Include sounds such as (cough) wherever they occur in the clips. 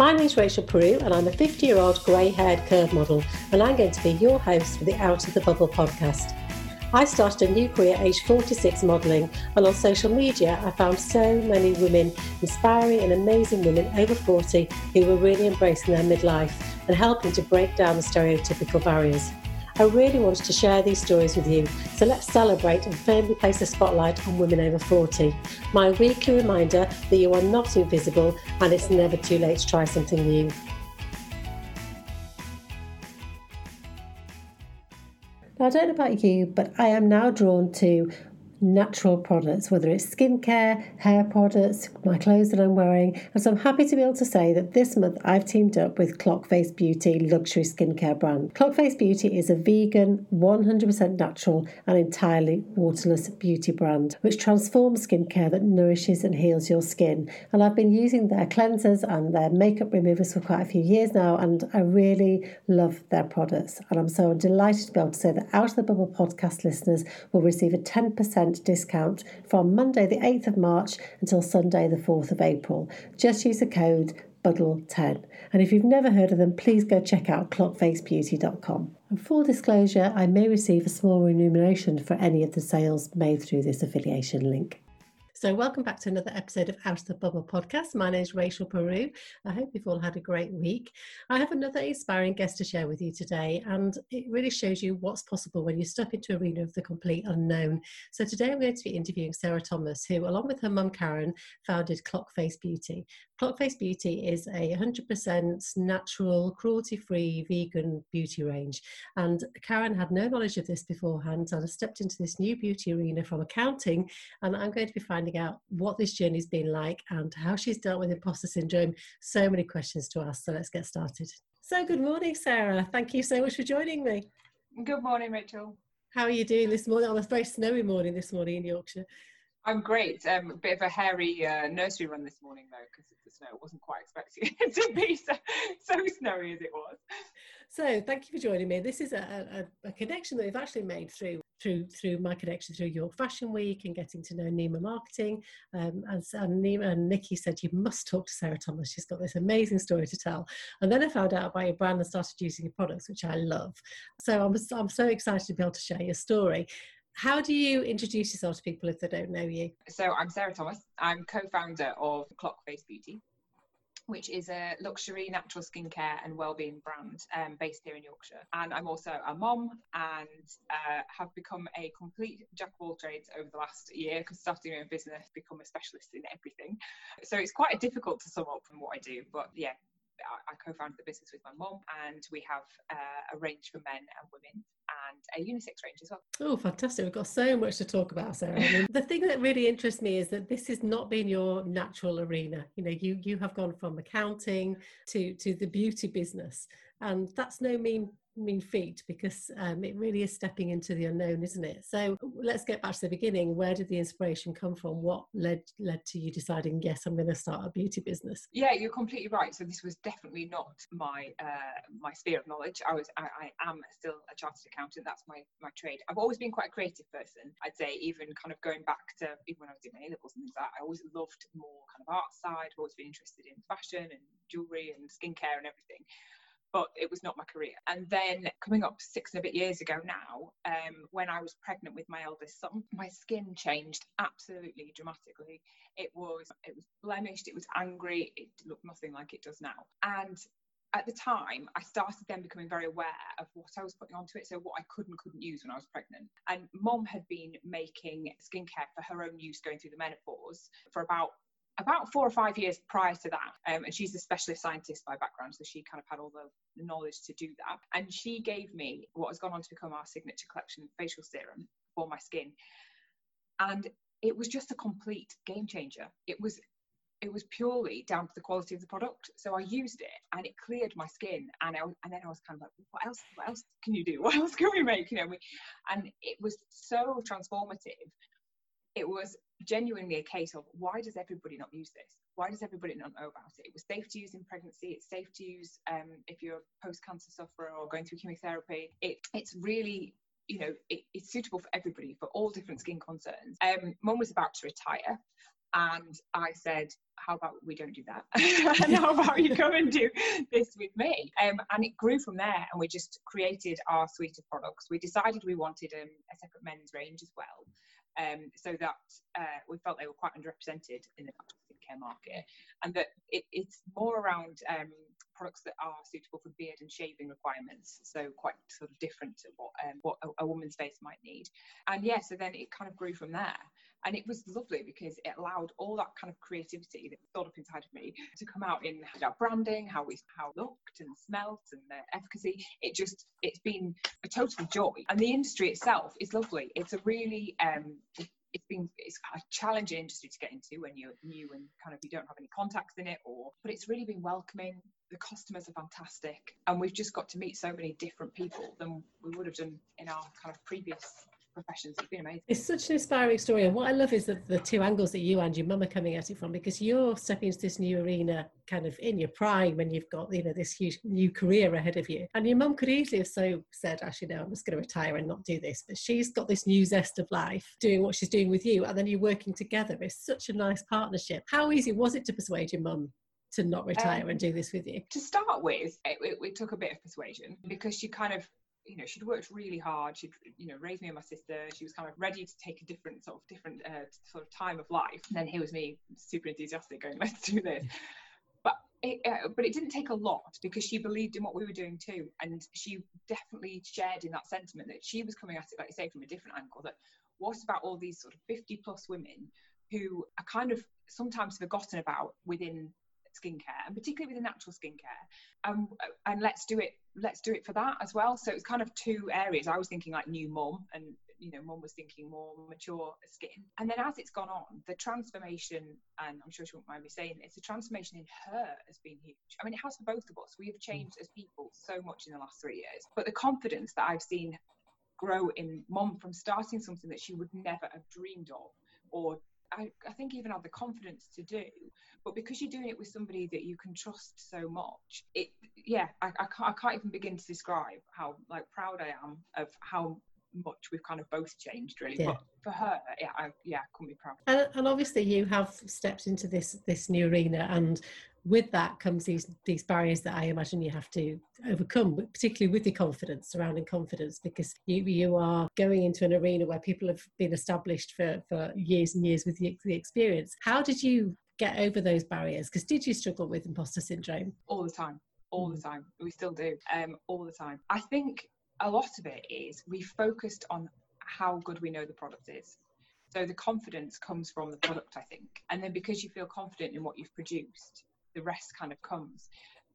My name is Rachel Peru, and I'm a 50 year old grey haired curve model, and I'm going to be your host for the Out of the Bubble podcast. I started a new career at age 46 modelling, and on social media, I found so many women, inspiring and amazing women over 40, who were really embracing their midlife and helping to break down the stereotypical barriers. I really wanted to share these stories with you, so let's celebrate and firmly place the spotlight on women over 40. My weekly reminder that you are not invisible and it's never too late to try something new. Now, I don't know about you, but I am now drawn to natural products, whether it's skincare, hair products, my clothes that I'm wearing. And so I'm happy to be able to say that this month I've teamed up with Clockface Beauty luxury skincare brand. Clockface Beauty is a vegan, 100% natural, and entirely waterless beauty brand which transforms skincare that nourishes and heals your skin. And I've been using their cleansers and their makeup removers for quite a few years now, and I really love their products. And I'm so delighted to be able to say that Out of the Bubble podcast listeners will receive a 10% discount from Monday, the 8th of March until Sunday, the 4th of April. Just use the code BUBBLE10. And if you've never heard of them, please go check out clockfacebeauty.com. And full disclosure, I may receive a small remuneration for any of the sales made through this affiliation link. So, welcome back to another episode of Out of the Bubble podcast. My name is Rachel Peru. I hope you've all had a great week. I have another inspiring guest to share with you today, and it really shows you what's possible when you step into arena of the complete unknown. So, today I'm going to be interviewing Sarah Thomas, who, along with her mum Karen, founded Clockface Beauty. Clockface Beauty is a 100% natural, cruelty free, vegan beauty range. And Karen had no knowledge of this beforehand, and I stepped into this new beauty arena from accounting, and I'm going to be finding finding out what this journey's been like and how she's dealt with imposter syndrome. So many questions to ask. So let's get started. So, good morning, Sarah. Thank you so much for joining me. Good morning, Rachel. How are you doing this morning? On a very snowy morning this morning in Yorkshire. I'm great. Um, a bit of a hairy uh, nursery run this morning though, because of the snow. I wasn't quite expecting (laughs) it to be so, so snowy as it was. So, thank you for joining me. This is a, a, a connection that we've actually made through through through my connection through York Fashion Week and getting to know Nima Marketing. Um, and, and, Nima, and Nikki said, You must talk to Sarah Thomas. She's got this amazing story to tell. And then I found out about your brand and started using your products, which I love. So I'm, I'm so excited to be able to share your story. How do you introduce yourself to people if they don't know you? So I'm Sarah Thomas. I'm co-founder of Clockface Beauty which is a luxury natural skincare and well-being brand um, based here in Yorkshire. And I'm also a mom and uh, have become a complete jack of all trades over the last year because starting my own business, become a specialist in everything. So it's quite difficult to sum up from what I do, but yeah, I co-founded the business with my mom, and we have uh, a range for men and women and a unisex range as well. Oh, fantastic! We've got so much to talk about, Sarah. I mean, (laughs) the thing that really interests me is that this has not been your natural arena. You know, you you have gone from accounting to to the beauty business, and that's no mean mean feat because um, it really is stepping into the unknown, isn't it? So let's get back to the beginning. Where did the inspiration come from? What led led to you deciding, yes, I'm going to start a beauty business? Yeah, you're completely right. So this was definitely not my uh, my sphere of knowledge. I was I, I am still a chartered accountant. That's my my trade. I've always been quite a creative person. I'd say even kind of going back to even when I was doing my levels and things like that. I always loved more kind of art side. I've always been interested in fashion and jewelry and skincare and everything but it was not my career. And then coming up six and a bit years ago now, um, when I was pregnant with my eldest son, my skin changed absolutely dramatically. It was it was blemished, it was angry, it looked nothing like it does now. And at the time, I started then becoming very aware of what I was putting onto it, so what I could and couldn't use when I was pregnant. And mom had been making skincare for her own use going through the menopause for about about four or five years prior to that. Um, and she's a specialist scientist by background, so she kind of had all the knowledge to do that. And she gave me what has gone on to become our signature collection facial serum for my skin. And it was just a complete game changer. It was it was purely down to the quality of the product. So I used it and it cleared my skin. And, I, and then I was kind of like, what else? What else can you do? (laughs) What else can we make? You know, and it was so transformative. It was genuinely a case of why does everybody not use this? Why does everybody not know about it? It was safe to use in pregnancy. It's safe to use um, if you're a post-cancer sufferer or going through chemotherapy. It, it's really you know, it, it's suitable for everybody for all different skin concerns. Um, Mum was about to retire, And I said, how about we don't do that? (laughs) and how about you come and do this with me? Um, and it grew from there. And we just created our suite of products. We decided we wanted um, a separate men's range as well. Um, so that uh, we felt they were quite underrepresented in the care market, and that it, it's more around um, products that are suitable for beard and shaving requirements, so quite sort of different to what um, what a, a, woman's face might need. And yeah, so then it kind of grew from there, and it was lovely because it allowed all that kind of creativity that thought up inside of me to come out in our branding, how we how looked and smelt, and the efficacy. It just it's been a total joy, and the industry itself is lovely. It's a really um, it's been it's a challenging industry to get into when you're new and kind of you don't have any contacts in it or but it's really been welcoming the customers are fantastic and we've just got to meet so many different people than we would have done in our kind of previous professions. It's been amazing. It's such an inspiring story. And what I love is that the two angles that you and your mum are coming at it from because you're stepping into this new arena kind of in your prime when you've got, you know, this huge new career ahead of you. And your mum could easily have so said, actually, no, I'm just going to retire and not do this. But she's got this new zest of life doing what she's doing with you. And then you're working together. It's such a nice partnership. How easy was it to persuade your mum to not retire um, and do this with you? To start with, it, it, it, took a bit of persuasion because she kind of you know she'd worked really hard. She'd you know raised me and my sister. She was kind of ready to take a different sort of different uh, sort of time of life and then here was me super enthusiastic going let's do this. But it, uh, but it didn't take a lot because she believed in what we were doing too. And she definitely shared in that sentiment that she was coming at it like you say from a different angle that what about all these sort of 50 plus women who are kind of sometimes forgotten about within skincare and particularly with the natural skincare um, and let's do it let's do it for that as well. So it's kind of two areas. I was thinking like new mom and you know mom was thinking more mature skin. And then as it's gone on the transformation and i'm sure she won't mind me saying this the transformation in her has been huge. I mean it has for both of us. We have changed as people so much in the last three years. But the confidence that i've seen grow in mom from starting something that she would never have dreamed of or I, I think even have the confidence to do but because you're doing it with somebody that you can trust so much it yeah I, I, can't, I can't even begin to describe how like proud I am of how much we've kind of both changed really yeah. but for her yeah I, yeah I couldn't be proud and, and obviously you have stepped into this this new arena and with that comes these these barriers that I imagine you have to overcome, particularly with your confidence, surrounding confidence, because you you are going into an arena where people have been established for for years and years with the, the experience. How did you get over those barriers? Because did you struggle with imposter syndrome? All the time, all the mm. time. We still do, um, all the time. I think a lot of it is we focused on how good we know the product is. So the confidence comes from the product, I think. And then because you feel confident in what you've produced, the rest kind of comes.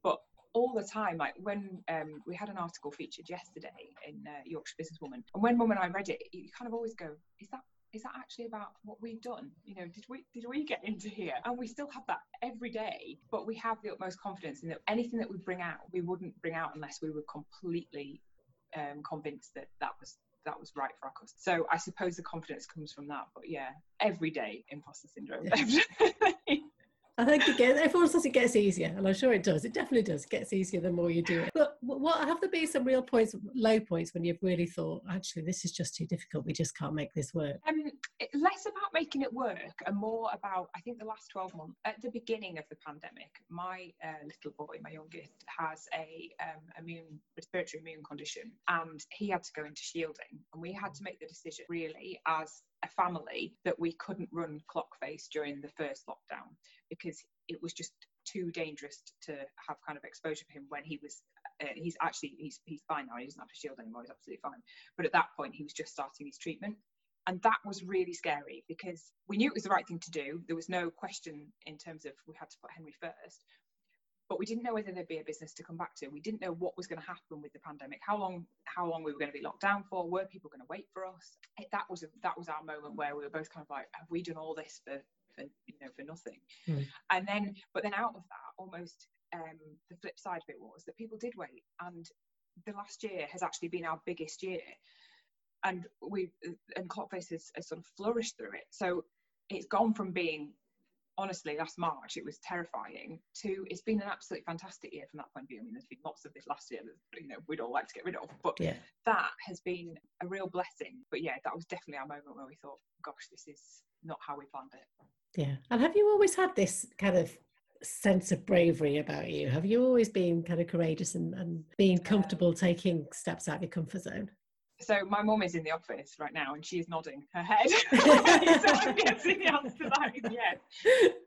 But all the time, like when um, we had an article featured yesterday in uh, Yorkshire Businesswoman, and when Mum and I read it, you kind of always go, "Is that is that actually about what we've done? You know, did we did we get into here? And we still have that every day, but we have the utmost confidence in that anything that we bring out, we wouldn't bring out unless we were completely um, convinced that that was that was right for our customers. So I suppose the confidence comes from that. But yeah, every day imposter syndrome. Yeah. (laughs) (laughs) I think it gets, everyone says it gets easier, and I'm sure it does. It definitely does. It gets easier the more you do it. But what have there been some real points, low points, when you've really thought, actually, this is just too difficult. We just can't make this work. Um, less about making it work, and more about I think the last 12 months. At the beginning of the pandemic, my uh, little boy, my youngest, has a um, immune respiratory immune condition, and he had to go into shielding, and we had to make the decision really as a family that we couldn't run Clockface during the first lockdown because it was just too dangerous to have kind of exposure for him when he was uh, he's actually he's he's fine now he doesn't have to shield anymore he's absolutely fine but at that point he was just starting his treatment and that was really scary because we knew it was the right thing to do there was no question in terms of we had to put henry first but we didn't know whether there'd be a business to come back to. We didn't know what was going to happen with the pandemic, how long how long we were going to be locked down for, were people going to wait for us? It, that was a, that was our moment where we were both kind of like, have we done all this for for you know for nothing? Mm. And then, but then out of that, almost um, the flip side of it was that people did wait, and the last year has actually been our biggest year, and we and Clockface has, has sort of flourished through it. So it's gone from being honestly, last March, it was terrifying. To it's been an absolutely fantastic year from that point of view. I mean, there's been lots of this last year that you know we'd all like to get rid of, but yeah. that has been a real blessing. But yeah, that was definitely our moment where we thought, gosh, this is not how we planned it. Yeah. And have you always had this kind of sense of bravery about you? Have you always been kind of courageous and, and being um, comfortable taking steps out of your comfort zone? So my mum is in the office right now, and she's nodding her head. (laughs) (laughs) so I'm guessing the answer to that is yes.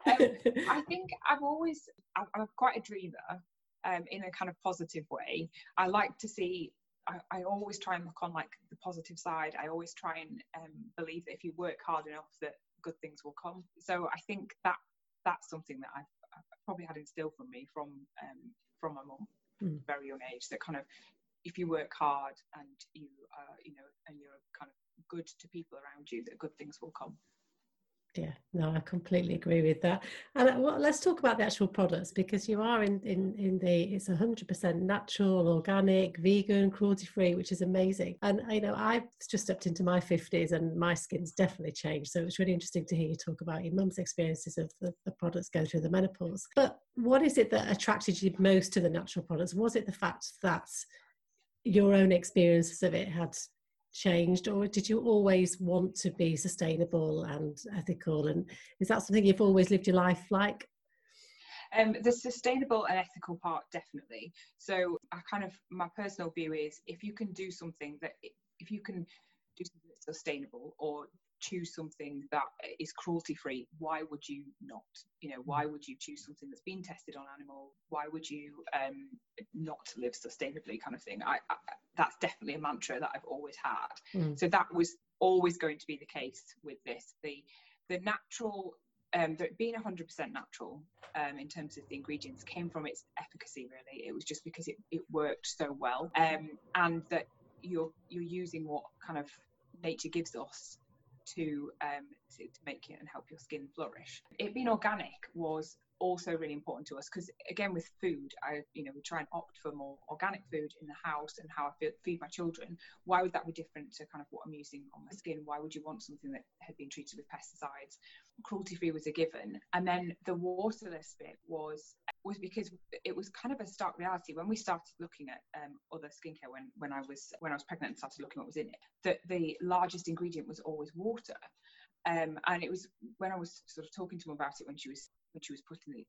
Um, (laughs) I think I've always I'm, I'm quite a dreamer um, in a kind of positive way. I like to see. I, I, always try and look on like the positive side. I always try and um, believe that if you work hard enough, that good things will come. So I think that that's something that I've, I've probably had instilled from me from um, from my mum, mm. very young age. That kind of if you work hard and you uh, you know and you're kind of good to people around you, that good things will come. Yeah no i completely agree with that. And uh, well, let's talk about the actual products because you are in in, in the it's 100% natural organic vegan cruelty free which is amazing. And you know i've just stepped into my 50s and my skin's definitely changed so it's really interesting to hear you talk about your mum's experiences of the, the products going through the menopause. But what is it that attracted you most to the natural products? Was it the fact that your own experiences of it had changed or did you always want to be sustainable and ethical? And is that something you've always lived your life like? Um, the sustainable and ethical part definitely. So i kind of my personal view is if you can do something that if you can do something that's sustainable or choose something that is cruelty free why would you not? You know why would you choose something that's been tested on animal? Why would you um, not live sustainably kind of thing? I, I, that's definitely a mantra that i've always had. Mm. so that was always going to be the case with this. The the natural um, the, being 100% natural um, in terms of the ingredients came from its efficacy really. It was just because it, it worked so well. Um, and that you're you're using what kind of nature gives us to, um, to, to make it and help your skin flourish. It being organic was also really important to us because again with food i you know we try and opt for more organic food in the house and how i feed my children. Why would that be different to kind of what i'm using on my skin? Why would you want something that had been treated with pesticides? Cruelty free was a given. And then the waterless bit was was because it was kind of a stark reality. When we started looking at um, other skincare when when I was when I was pregnant and started looking what was in it that the largest ingredient was always water. Um, and it was when I was sort of talking to her about it when she was when she was putting the,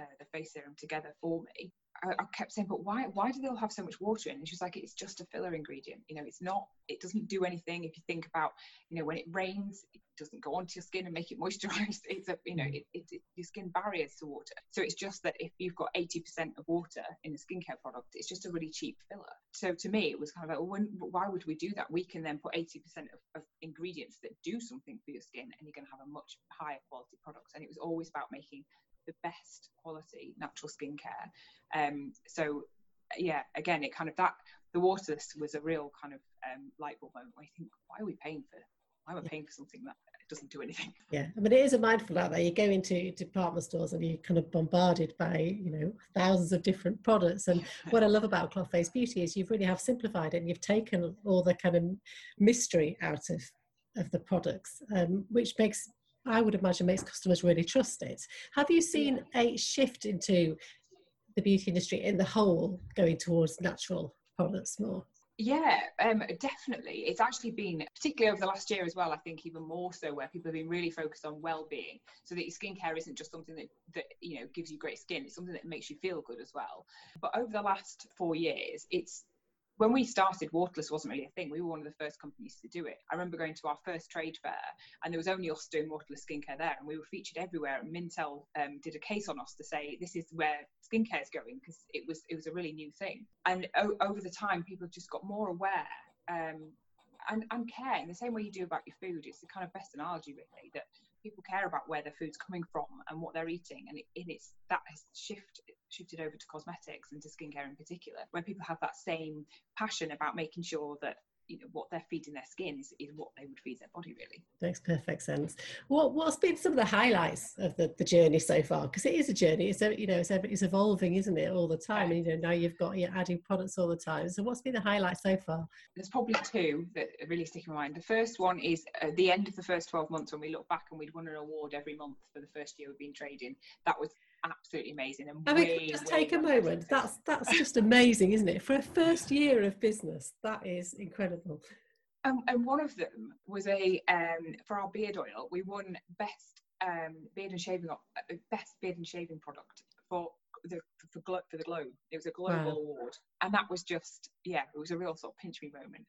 uh, the face serum together for me I, I, kept saying, but why why do they all have so much water in? And she was like, it's just a filler ingredient. You know, it's not. It doesn't do anything. If you think about, you know, when it rains, it doesn't go onto your skin and make it (laughs) moisturized. It's a, you know, mm. it, it, it your skin barriers to water. So it's just that if you've got 80% of water in a skincare product, it's just a really cheap filler. So to me, it was kind of like, well, when, why would we do that? We can then put 80% of, of ingredients that do something for your skin, and you're going to have a much higher quality product. And it was always about making the best quality natural skincare. Um, so yeah, again, it kind of that the water was a real kind of um, light bulb moment where you think, why are we paying for why am I paying for something that doesn't do anything? Yeah, I mean, it is a mindful out there. You go into department stores and you're kind of bombarded by, you know, thousands of different products. And (laughs) what I love about Clockface Beauty is you've really have simplified it and you've taken all the kind of mystery out of of the products, um, which makes I would imagine makes customers really trust it. Have you seen a shift into the beauty industry in the whole going towards natural products more? Yeah, um, definitely. It's actually been, particularly over the last year as well, I think even more so, where people have been really focused on well-being, so that your skincare isn't just something that that you know gives you great skin; it's something that makes you feel good as well. But over the last four years, it's when we started, waterless wasn't really a thing. We were one of the first companies to do it. I remember going to our first trade fair, and there was only us doing waterless skincare there, and we were featured everywhere. And Mintel um, did a case on us to say this is where skincare is going because it was it was a really new thing. And o- over the time, people just got more aware. Um, and, and care in the same way you do about your food. It's the kind of best analogy, really, that people care about where their food's coming from and what they're eating, and, it, and it's that has shift, shifted over to cosmetics and to skincare in particular, where people have that same passion about making sure that you know what they're feeding their skin is, is what they would feed their body really. Makes perfect sense. What what's been some of the highlights of the, the journey so far? Because it is a journey. It's you know it's, it's evolving isn't it all the time? And you know now you've got you're adding products all the time. So what's been the highlight so far? There's probably two that really stick in my mind. The first one is at the end of the first 12 months when we look back and we'd won an award every month for the first year we've been trading. That was absolutely amazing. And I mean, just take a moment. That's that's just amazing, isn't it? For a first year of business, that is incredible. Um, and one of them was a um, for our beard oil. We won best um, beard and shaving, uh, best beard and shaving product for the for, for the globe. It was a global wow. award, and that was just yeah, it was a real sort of pinch me moment.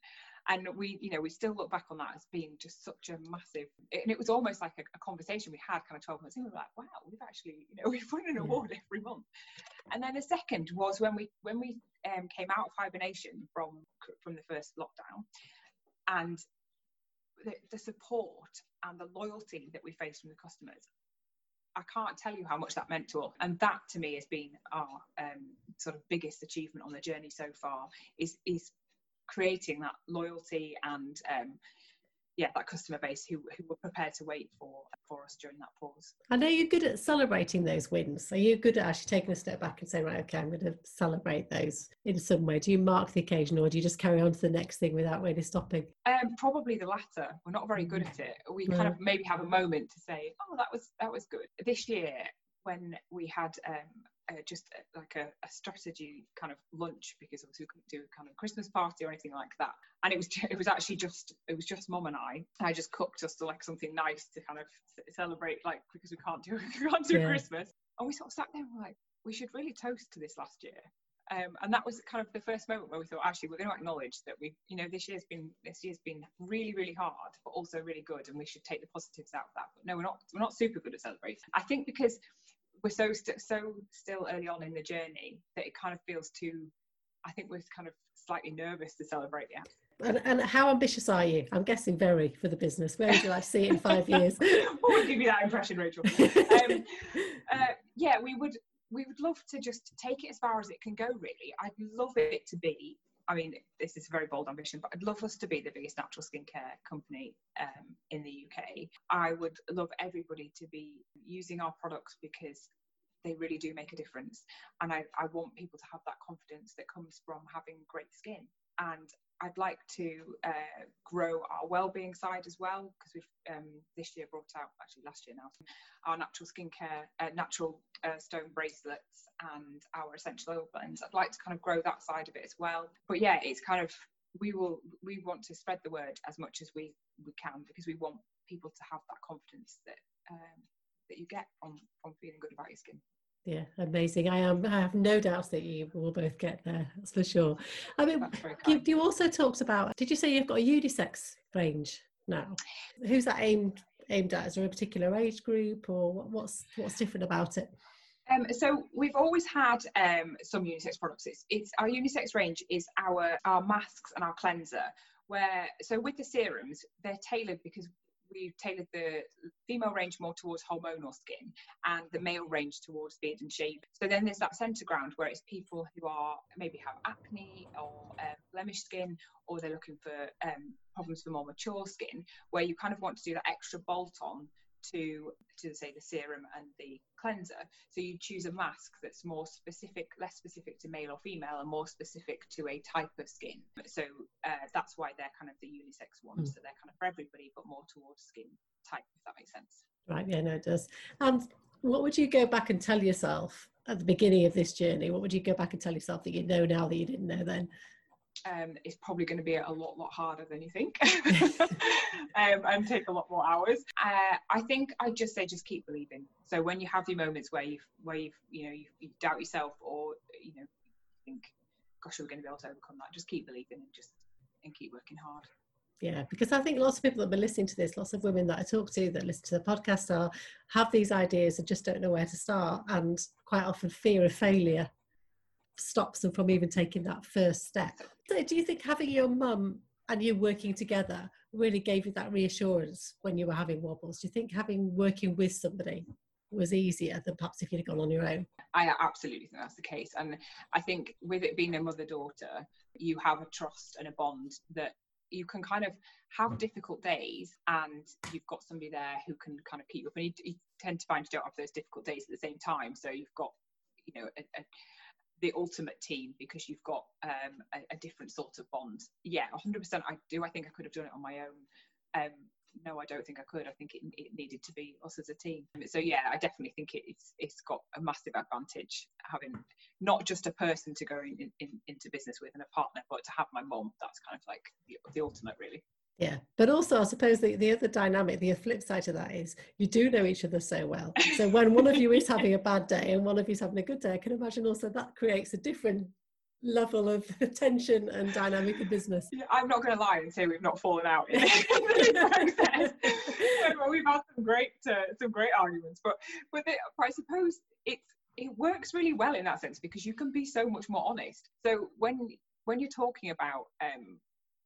And we, you know, we still look back on that as being just such a massive, and it was almost like a, a conversation we had kind of 12 months in. We were like, wow, we've actually, you know, (laughs) we've won an award every month. And then the second was when we when we um, came out of hibernation from from the first lockdown, and the, the support and the loyalty that we faced from the customers I can't tell you how much that meant to us. And that to me has been our um, sort of biggest achievement on the journey so far is is creating that loyalty and um, yeah, that customer base who, who were prepared to wait for for us during that pause. I know you're good at celebrating those wins. Are you good at actually taking a step back and saying, right, okay, I'm going to celebrate those in some way? Do you mark the occasion or do you just carry on to the next thing without really stopping? Um, probably the latter. We're not very good at it. We kind of maybe have a moment to say, oh, that was that was good. This year, when we had um, uh, just uh, like a, a, strategy kind of lunch because obviously we couldn't do a kind of Christmas party or anything like that. And it was it was actually just it was just mum and I. I just cooked us like something nice to kind of celebrate like because we can't do (laughs) we can't do yeah. Christmas. And we sort of sat there and were like, we should really toast to this last year. Um, and that was kind of the first moment where we thought actually we're going to acknowledge that we you know this year's been this year's been really really hard but also really good and we should take the positives out of that but no we're not we're not super good at celebrating i think because we're so st- so still early on in the journey that it kind of feels too. I think we're kind of slightly nervous to celebrate yet. And, and, how ambitious are you? I'm guessing very for the business. Where would you like to see it in five years? (laughs) what would give you that impression, Rachel? Um, (laughs) uh, yeah, we would we would love to just take it as far as it can go. Really, I'd love it to be I mean, this is a very bold ambition, but I'd love us to be the biggest natural skincare company um, in the UK. I would love everybody to be using our products because they really do make a difference. And I, I want people to have that confidence that comes from having great skin. And I'd like to uh, grow our well-being side as well because we've um, this year brought out actually last year now our natural skincare, uh, natural uh, stone bracelets, and our essential oil blends. I'd like to kind of grow that side of it as well. But yeah, it's kind of we will we want to spread the word as much as we we can because we want people to have that confidence that um, that you get from from feeling good about your skin. Yeah, amazing. I am. I have no doubts that you will both get there. That's for sure. I mean, you, you also talked about. Did you say you've got a unisex range now? Who's that aimed aimed at? Is there a particular age group, or what's what's different about it? Um, so we've always had um, some unisex products. It's, it's our unisex range is our our masks and our cleanser. Where so with the serums, they're tailored because we've tailored the female range more towards hormonal skin and the male range towards beard and shave. So then there's that centre ground where it's people who are maybe have acne or um, blemish skin, or they're looking for um, problems for more mature skin, where you kind of want to do that extra bolt on to to say the serum and the cleanser. So you choose a mask that's more specific less specific to male or female and more specific to a type of skin. So uh, that's why they're kind of the unisex ones. Mm. so they're kind of for everybody but more towards skin type if that makes sense. Right yeah no it does. And what would you go back and tell yourself at the beginning of this journey? What would you go back and tell yourself that you know now that you didn't know then um, it's probably going to be a lot, lot harder than you think (laughs) (laughs) um, and take a lot more hours. Uh, I think I just say just keep believing. So when you have your moments where you've, where you've, you know you, you doubt yourself or you know think, gosh, we're going to be able to overcome that. Just keep believing and just and keep working hard. Yeah, because I think lots of people that have been listening to this, lots of women that I talk to that listen to the podcast are have these ideas and just don't know where to start, and quite often fear of failure stops them from even taking that first step. So do you think having your mum and you working together really gave you that reassurance when you were having wobbles? Do you think having working with somebody was easier than perhaps if you'd have gone on your own? I absolutely think that's the case. And I think with it being a mother daughter, you have a trust and a bond that you can kind of have mm. difficult days and you've got somebody there who can kind of keep you up. And you, you tend to find you don't have those difficult days at the same time. So you've got, you know, a, a the ultimate team because you've got um, a, a, different sort of bond. Yeah, 100%. I do. I think I could have done it on my own. Um, no, I don't think I could. I think it, it, needed to be us as a team. So yeah, I definitely think it's it's got a massive advantage having not just a person to go in, in, into business with and a partner, but to have my mom. That's kind of like the, the ultimate, really. Yeah, but also I suppose the, the other dynamic, the flip side to that is you do know each other so well. So when one of you is having a bad day and one of you's having a good day, I can imagine also that creates a different level of (laughs) tension and dynamic in business. Yeah, I'm not going to lie and say we've not fallen out in (laughs) (laughs) the process. we've had some great, uh, some great arguments, but but, the, I suppose it's it works really well in that sense because you can be so much more honest. So when when you're talking about um,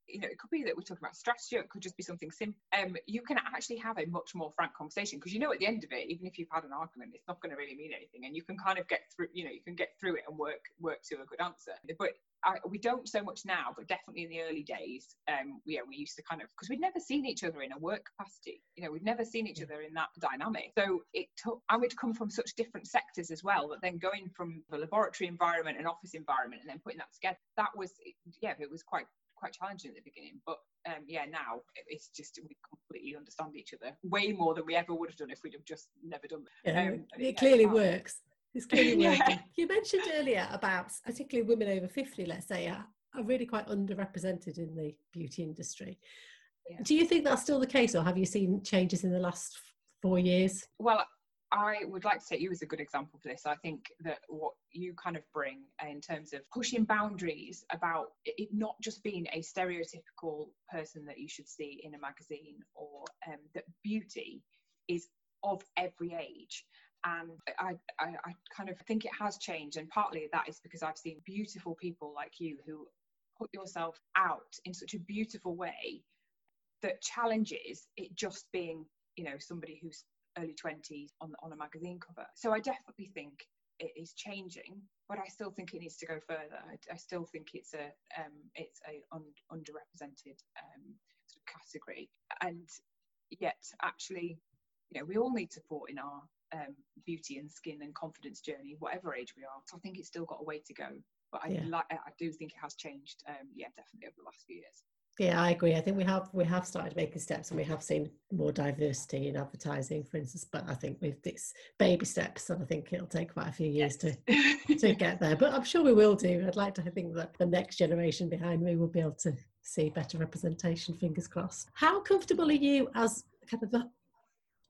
you know, it could be that we're talking about strategy, it could just be something simple. Um, you can actually have a much more frank conversation because you know at the end of it, even if you've had an argument, it's not going to really mean anything, and you can kind of get through. You know, you can get through it and work work to a good answer. But I, we don't so much now, but definitely in the early days, um, yeah, we used to kind of because we'd never seen each other in a work capacity. You know, we'd never seen each other in that dynamic. So it took, and we'd come from such different sectors as well. But then going from the laboratory environment and office environment, and then putting that together, that was, yeah, it was quite quite challenging at the beginning. But um, yeah, now it's just we completely understand each other way more than we ever would have done if we'd have just never done that. Yeah, um, it yeah, clearly works. It's (laughs) clearly yeah. working. You mentioned earlier about particularly women over 50, let's say, are, are really quite underrepresented in the beauty industry. Yeah. Do you think that's still the case, or have you seen changes in the last four years? Well, I would like to take you as a good example for this. I think that what you kind of bring in terms of pushing boundaries about it not just being a stereotypical person that you should see in a magazine or um, that beauty is of every age. And I, I, I kind of think it has changed. And partly that is because I've seen beautiful people like you who put yourself out in such a beautiful way that challenges it just being you know somebody who's early 20s on, on a magazine cover. So I definitely think it is changing, but I still think it needs to go further. I, I still think it's a um, it's a un, underrepresented um, sort of category, and yet actually, you know, we all need support in our um, beauty and skin and confidence journey, whatever age we are. So I think it's still got a way to go, but I yeah. like I do think it has changed. Um, yeah, definitely over the last few years. Yeah, I agree. I think we have we have started making steps, and we have seen more diversity in advertising, for instance. But I think with these baby steps, and I think it'll take quite a few years yes. to (laughs) to get there. But I'm sure we will do. I'd like to think that the next generation behind me will be able to see better representation. Fingers crossed. How comfortable are you as kind of a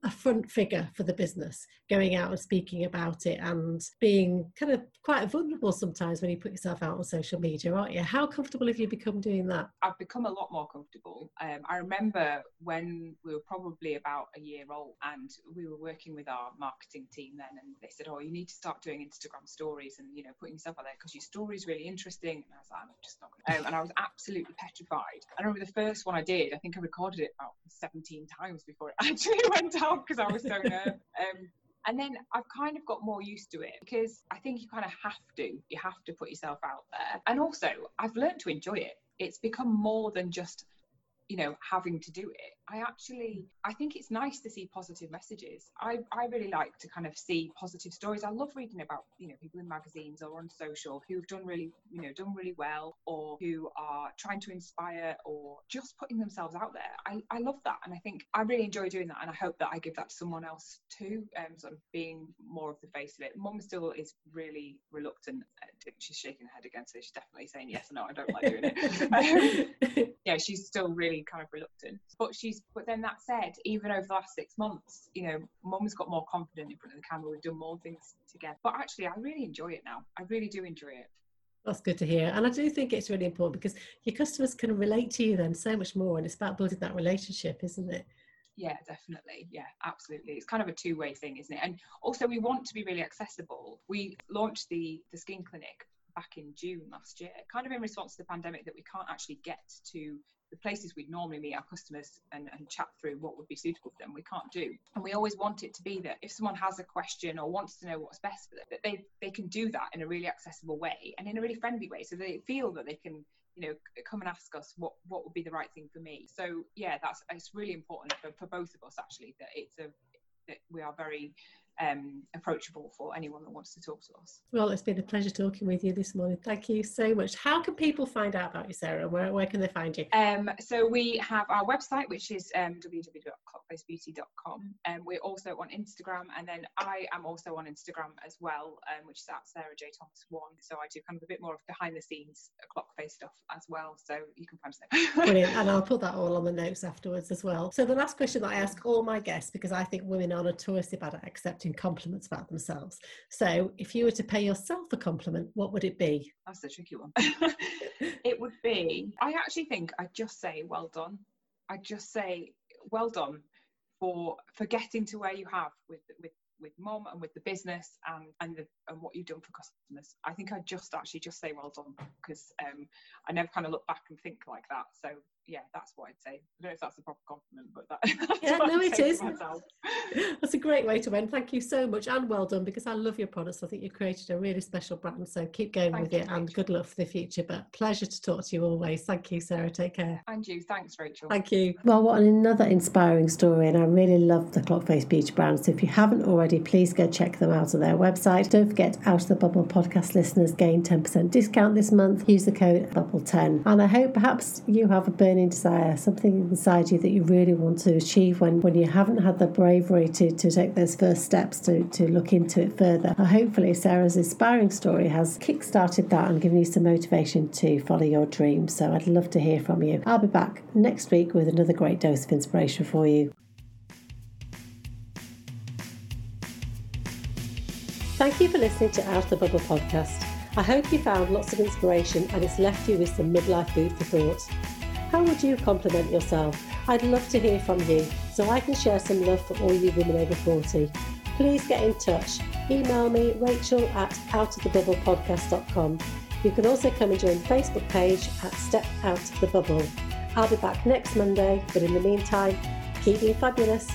a front figure for the business, going out and speaking about it and being kind of quite vulnerable sometimes when you put yourself out on social media, aren't you? How comfortable have you become doing that? I've become a lot more comfortable. Um, I remember when we were probably about a year old and we were working with our marketing team then, and they said, Oh, you need to start doing Instagram stories and, you know, putting yourself out there because your story is really interesting. And I was like, I'm just not going to. Um, and I was absolutely petrified. I remember the first one I did, I think I recorded it about 17 times before it (laughs) actually went out (laughs) because I was so nervous. Um, and then I've kind of got more used to it because I think you kind of have to. You have to put yourself out there. And also, I've learned to enjoy it. It's become more than just you know having to do it i actually i think it's nice to see positive messages. I i really like to kind of see positive stories. I love reading about you know people in magazines or on social who've done really you know done really well or who are trying to inspire or just putting themselves out there. I i love that. And i think i really enjoy doing that. And i hope that i give that to someone else too um sort of being more of the face of it. Mum still is really reluctant. She's shaking her head again so she's definitely saying yes or no. I don't like doing it. (laughs) Um, yeah she's still really really kind of reluctant. But she's but then that said, even over the last six months, you know, mum's got more confident in front of the camera. We've done more things together. But actually I really enjoy it now. I really do enjoy it. That's good to hear. And I do think it's really important because your customers can relate to you then so much more. And it's about building that relationship, isn't it? Yeah, definitely. Yeah, absolutely. It's kind of a two-way thing, isn't it? And also we want to be really accessible. We launched the the skin clinic back in June last year, kind of in response to the pandemic that we can't actually get to the places we'd normally meet our customers and, and chat through what would be suitable for them, we can't do. And we always want it to be that if someone has a question or wants to know what's best for them, that they, they can do that in a really accessible way and in a really friendly way. So they feel that they can you know come and ask us what what would be the right thing for me so yeah that's it's really important for, for both of us actually that it's a that we are very um, approachable for anyone that wants to talk to us. Well, it's been a pleasure talking with you this morning. Thank you so much. How can people find out about you, Sarah? Where, where can they find you? Um, so we have our website, which is um, www.clockfacebeauty.com. And um, we're also on Instagram. And then I am also on Instagram as well, um, which is at Sarah J. Thomas 1. So I do kind of a bit more of behind the scenes clockface stuff as well. So you can find us there. (laughs) Brilliant. And I'll put that all on the notes afterwards as well. So the last question that I ask all my guests, because I think women are notoriously bad at accepting compliments about themselves. So if you were to pay yourself a compliment, what would it be? That's a tricky one. (laughs) it would be, I actually think I'd just say well done. I'd just say well done for for getting to where you have with with with mom and with the business and and the, and what you've done for customers. I think I'd just actually just say well done because um, I never kind of look back and think like that. So yeah, that's what I'd say. I don't know if that's a proper compliment, but that, (laughs) yeah, no, it is. (laughs) That's a great way to end. Thank you so much and well done because I love your products. I think you created a really special brand. So keep going Thank with it and good luck for the future. But pleasure to talk to you always. Thank you, Sarah. Take care. And you. Thanks, Rachel. Thank you. Well, what another inspiring story. And I really love the Clockface Beauty brand. So if you haven't already, please go check them out on their website. Don't forget, Out of the Bubble podcast listeners gain 10% discount this month. Use the code BUBBLE10. And I hope perhaps you have a burning desire, something inside you that you really want to achieve when, when you haven't had the bravery to, to take those first steps to, to look into it further. And hopefully, Sarah's inspiring story has kick-started that and given you some motivation to follow your dreams. So I'd love to hear from you. I'll be back next week with another great dose of inspiration for you. Thank you for listening to Out of the Bubble podcast. I hope you found lots of inspiration and it's left you with some midlife food for thought. How would you compliment yourself? I'd love to hear from you so I can share some love for all you women over 40. Please get in touch. Email me, rachel at outofthebubblepodcast.com. You can also come and join the Facebook page at Step Out of the Bubble. I'll be back next Monday, but in the meantime, keep being fabulous.